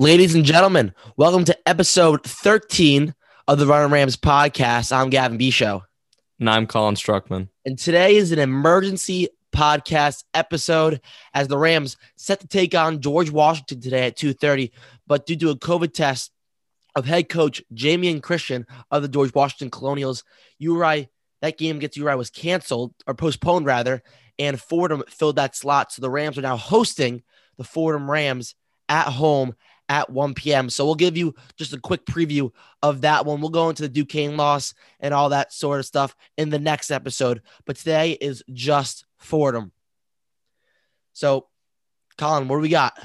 Ladies and gentlemen, welcome to episode 13 of the Run Rams podcast. I'm Gavin Bishow. And I'm Colin Struckman. And today is an emergency podcast episode as the Rams set to take on George Washington today at 2:30, but due to a COVID test of head coach Jamion Christian of the George Washington Colonials, URI that game against URI was canceled or postponed rather, and Fordham filled that slot. So the Rams are now hosting the Fordham Rams at home at 1 p.m. So we'll give you just a quick preview of that one. We'll go into the Duquesne loss and all that sort of stuff in the next episode. But today is just Fordham. So, Colin, what do we got?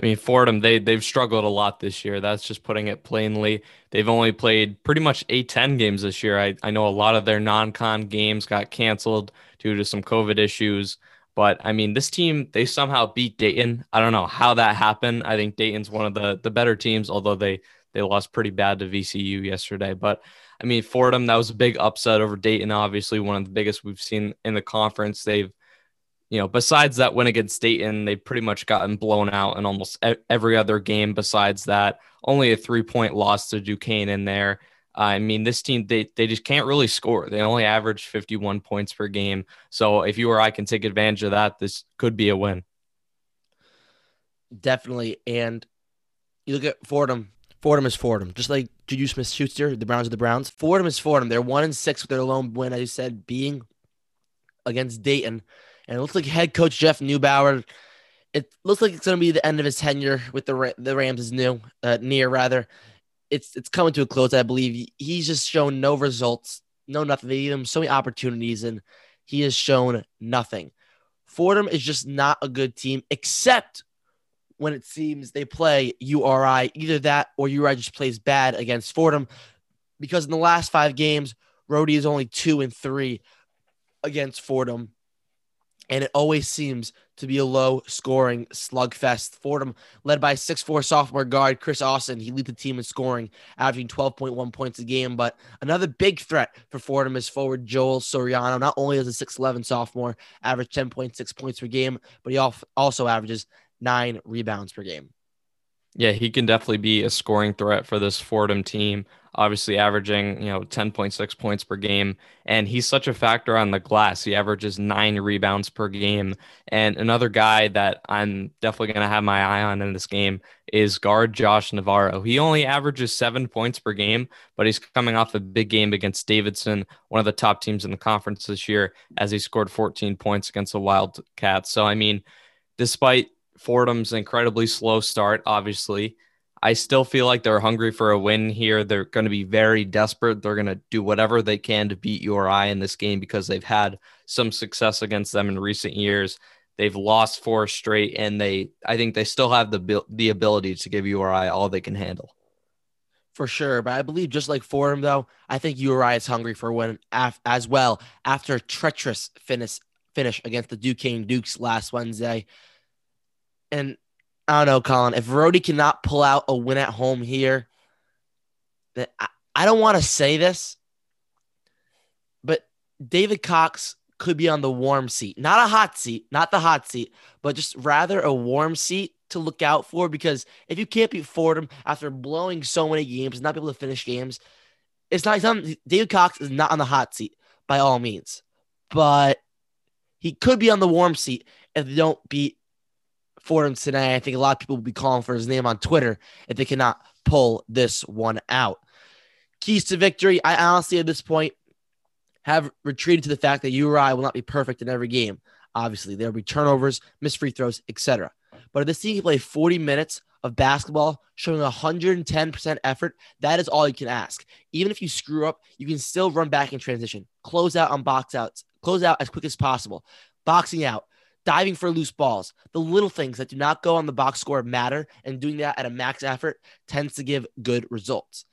I mean, Fordham, they they've struggled a lot this year. That's just putting it plainly. They've only played pretty much eight, 10 games this year. I, I know a lot of their non-con games got canceled due to some COVID issues. But I mean, this team, they somehow beat Dayton. I don't know how that happened. I think Dayton's one of the the better teams, although they they lost pretty bad to VCU yesterday. But I mean, Fordham, that was a big upset over Dayton, obviously one of the biggest we've seen in the conference. They've you know, besides that win against Dayton, they've pretty much gotten blown out in almost every other game besides that. Only a three point loss to Duquesne in there. I mean, this team, they, they just can't really score. They only average 51 points per game. So if URI can take advantage of that, this could be a win. Definitely. And you look at Fordham. Fordham is Fordham. Just like Juju Smith Schuster, the Browns are the Browns. Fordham is Fordham. They're one and six with their lone win, as you said, being against Dayton. And it looks like head coach Jeff Neubauer. It looks like it's going to be the end of his tenure with the the Rams is new, uh, near rather. It's it's coming to a close. I believe he's just shown no results, no nothing. They gave him so many opportunities, and he has shown nothing. Fordham is just not a good team, except when it seems they play URI. Either that or URI just plays bad against Fordham, because in the last five games, Rhody is only two and three against Fordham and it always seems to be a low scoring slugfest. Fordham, led by 6'4 sophomore guard Chris Austin, he lead the team in scoring, averaging 12.1 points a game. But another big threat for Fordham is forward Joel Soriano. Not only is a 6'11 sophomore, average 10.6 points per game, but he also averages nine rebounds per game. Yeah, he can definitely be a scoring threat for this Fordham team obviously averaging, you know, 10.6 points per game. And he's such a factor on the glass. He averages nine rebounds per game. And another guy that I'm definitely going to have my eye on in this game is guard Josh Navarro. He only averages seven points per game, but he's coming off a big game against Davidson, one of the top teams in the conference this year, as he scored 14 points against the Wildcats. So, I mean, despite Fordham's incredibly slow start, obviously, I still feel like they're hungry for a win here. They're going to be very desperate. They're going to do whatever they can to beat URI in this game because they've had some success against them in recent years. They've lost four straight, and they I think they still have the the ability to give URI all they can handle. For sure, but I believe just like Fordham, though, I think URI is hungry for a win af- as well after a treacherous finish finish against the Duquesne Dukes last Wednesday. And I don't know, Colin. If Rhody cannot pull out a win at home here, that I, I don't want to say this, but David Cox could be on the warm seat, not a hot seat, not the hot seat, but just rather a warm seat to look out for. Because if you can't beat Fordham after blowing so many games, not be able to finish games, it's not. something David Cox is not on the hot seat by all means, but he could be on the warm seat if they don't beat Fordham tonight. I think a lot of people will be calling for his name on Twitter if they cannot pull this one out. Keys to victory. I honestly, at this point, have retreated to the fact that URI will not be perfect in every game. Obviously, there will be turnovers, missed free throws, etc. But if this team can play 40 minutes of basketball, showing 110% effort, that is all you can ask. Even if you screw up, you can still run back in transition, close out on box outs, close out as quick as possible, boxing out, diving for loose balls. The little things that do not go on the box score matter, and doing that at a max effort tends to give good results.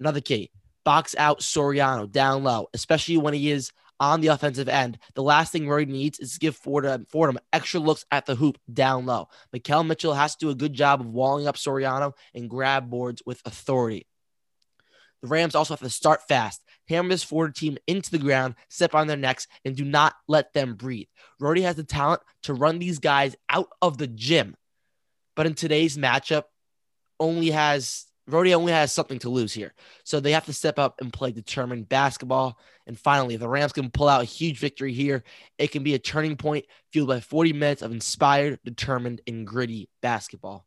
Another key box out Soriano down low, especially when he is on the offensive end. The last thing Roy needs is to give Fordham, Fordham extra looks at the hoop down low. Makhel Mitchell has to do a good job of walling up Soriano and grab boards with authority. The Rams also have to start fast, hammer this Ford team into the ground, step on their necks, and do not let them breathe. Rhody has the talent to run these guys out of the gym. but in today's matchup, only has Rhody only has something to lose here. So they have to step up and play determined basketball. And finally, the Rams can pull out a huge victory here, it can be a turning point fueled by 40 minutes of inspired, determined, and gritty basketball.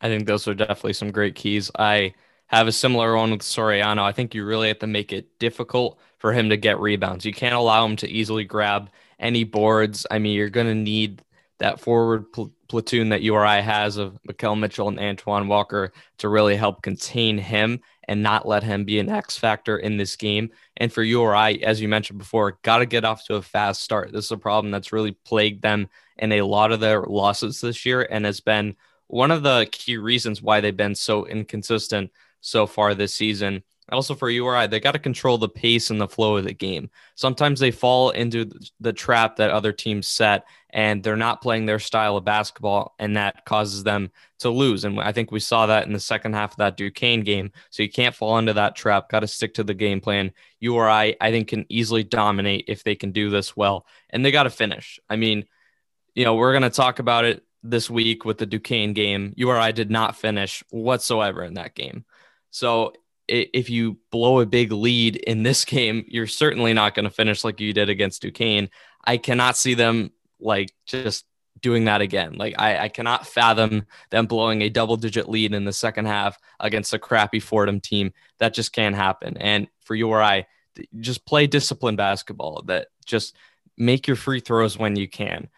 I think those are definitely some great keys. I have a similar one with Soriano. I think you really have to make it difficult for him to get rebounds. You can't allow him to easily grab any boards. I mean, you're going to need that forward pl- platoon that URI has of Makhel Mitchell and Antwan Walker to really help contain him and not let him be an X factor in this game. And for URI, as you mentioned before, got to get off to a fast start. This is a problem that's really plagued them in a lot of their losses this year and has been one of the key reasons why they've been so inconsistent so far this season. Also for URI, they got to control the pace and the flow of the game. Sometimes they fall into the trap that other teams set and they're not playing their style of basketball, and that causes them to lose. And I think we saw that in the second half of that Duquesne game. So you can't fall into that trap. Got to stick to the game plan. URI, I think, can easily dominate if they can do this well, and they got to finish. I mean, you know, we're going to talk about it this week with the Duquesne game. URI did not finish whatsoever in that game. So if you blow a big lead in this game, you're certainly not going to finish like you did against Duquesne. I cannot see them like just doing that again. Like I, I cannot fathom them blowing a double digit lead in the second half against a crappy Fordham team. That just can't happen. And for URI, just play disciplined basketball that just make your free throws when you can,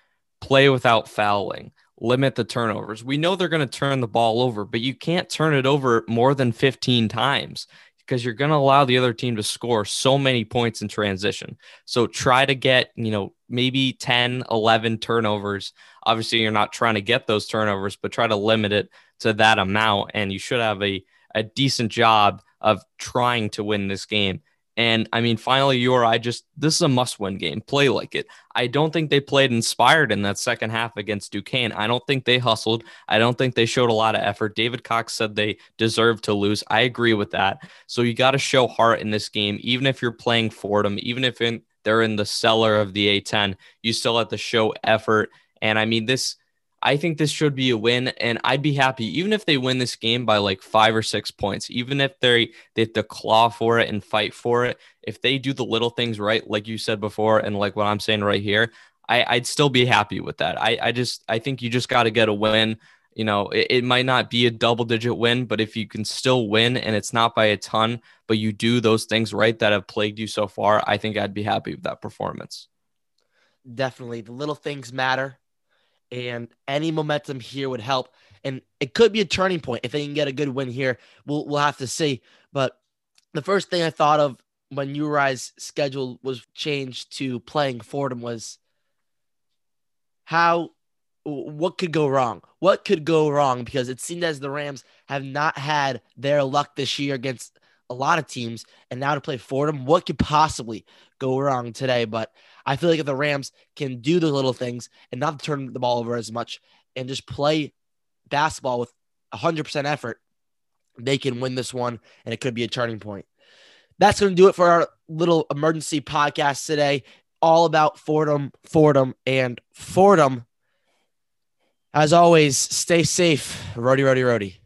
play without fouling, limit the turnovers. We know they're going to turn the ball over, but you can't turn it over more than 15 times because you're going to allow the other team to score so many points in transition. So try to get, you know, maybe 10, 11 turnovers. Obviously, you're not trying to get those turnovers, but try to limit it to that amount. And you should have a, a decent job of trying to win this game. And I mean, finally, URI just this is a must win game. Play like it. I don't think they played inspired in that second half against Duquesne. I don't think they hustled. I don't think they showed a lot of effort. David Cox said they deserved to lose. I agree with that. So you got to show heart in this game, even if you're playing Fordham, even if in, they're in the cellar of the A10, you still have to show effort. And I mean, this I think this should be a win, and I'd be happy even if they win this game by like five or six points. Even if they they have to claw for it and fight for it, if they do the little things right, like you said before, and like what I'm saying right here, I, I'd still be happy with that. I, I just I think you just got to get a win. You know, it, it might not be a double digit win, but if you can still win and it's not by a ton, but you do those things right that have plagued you so far, I think I'd be happy with that performance. Definitely, the little things matter and any momentum here would help. And it could be a turning point if they can get a good win here. We'll we'll have to see. But the first thing I thought of when URI's schedule was changed to playing Fordham was how what could go wrong? What could go wrong? Because it seemed as the Rams have not had their luck this year against a lot of teams, and now to play Fordham, what could possibly go wrong today? But I feel like if the Rams can do the little things and not turn the ball over as much and just play basketball with 100% effort, they can win this one and it could be a turning point. That's going to do it for our little emergency podcast today. All about Fordham, Fordham, and Fordham. As always, stay safe. Rhody, Rhody, Rhody.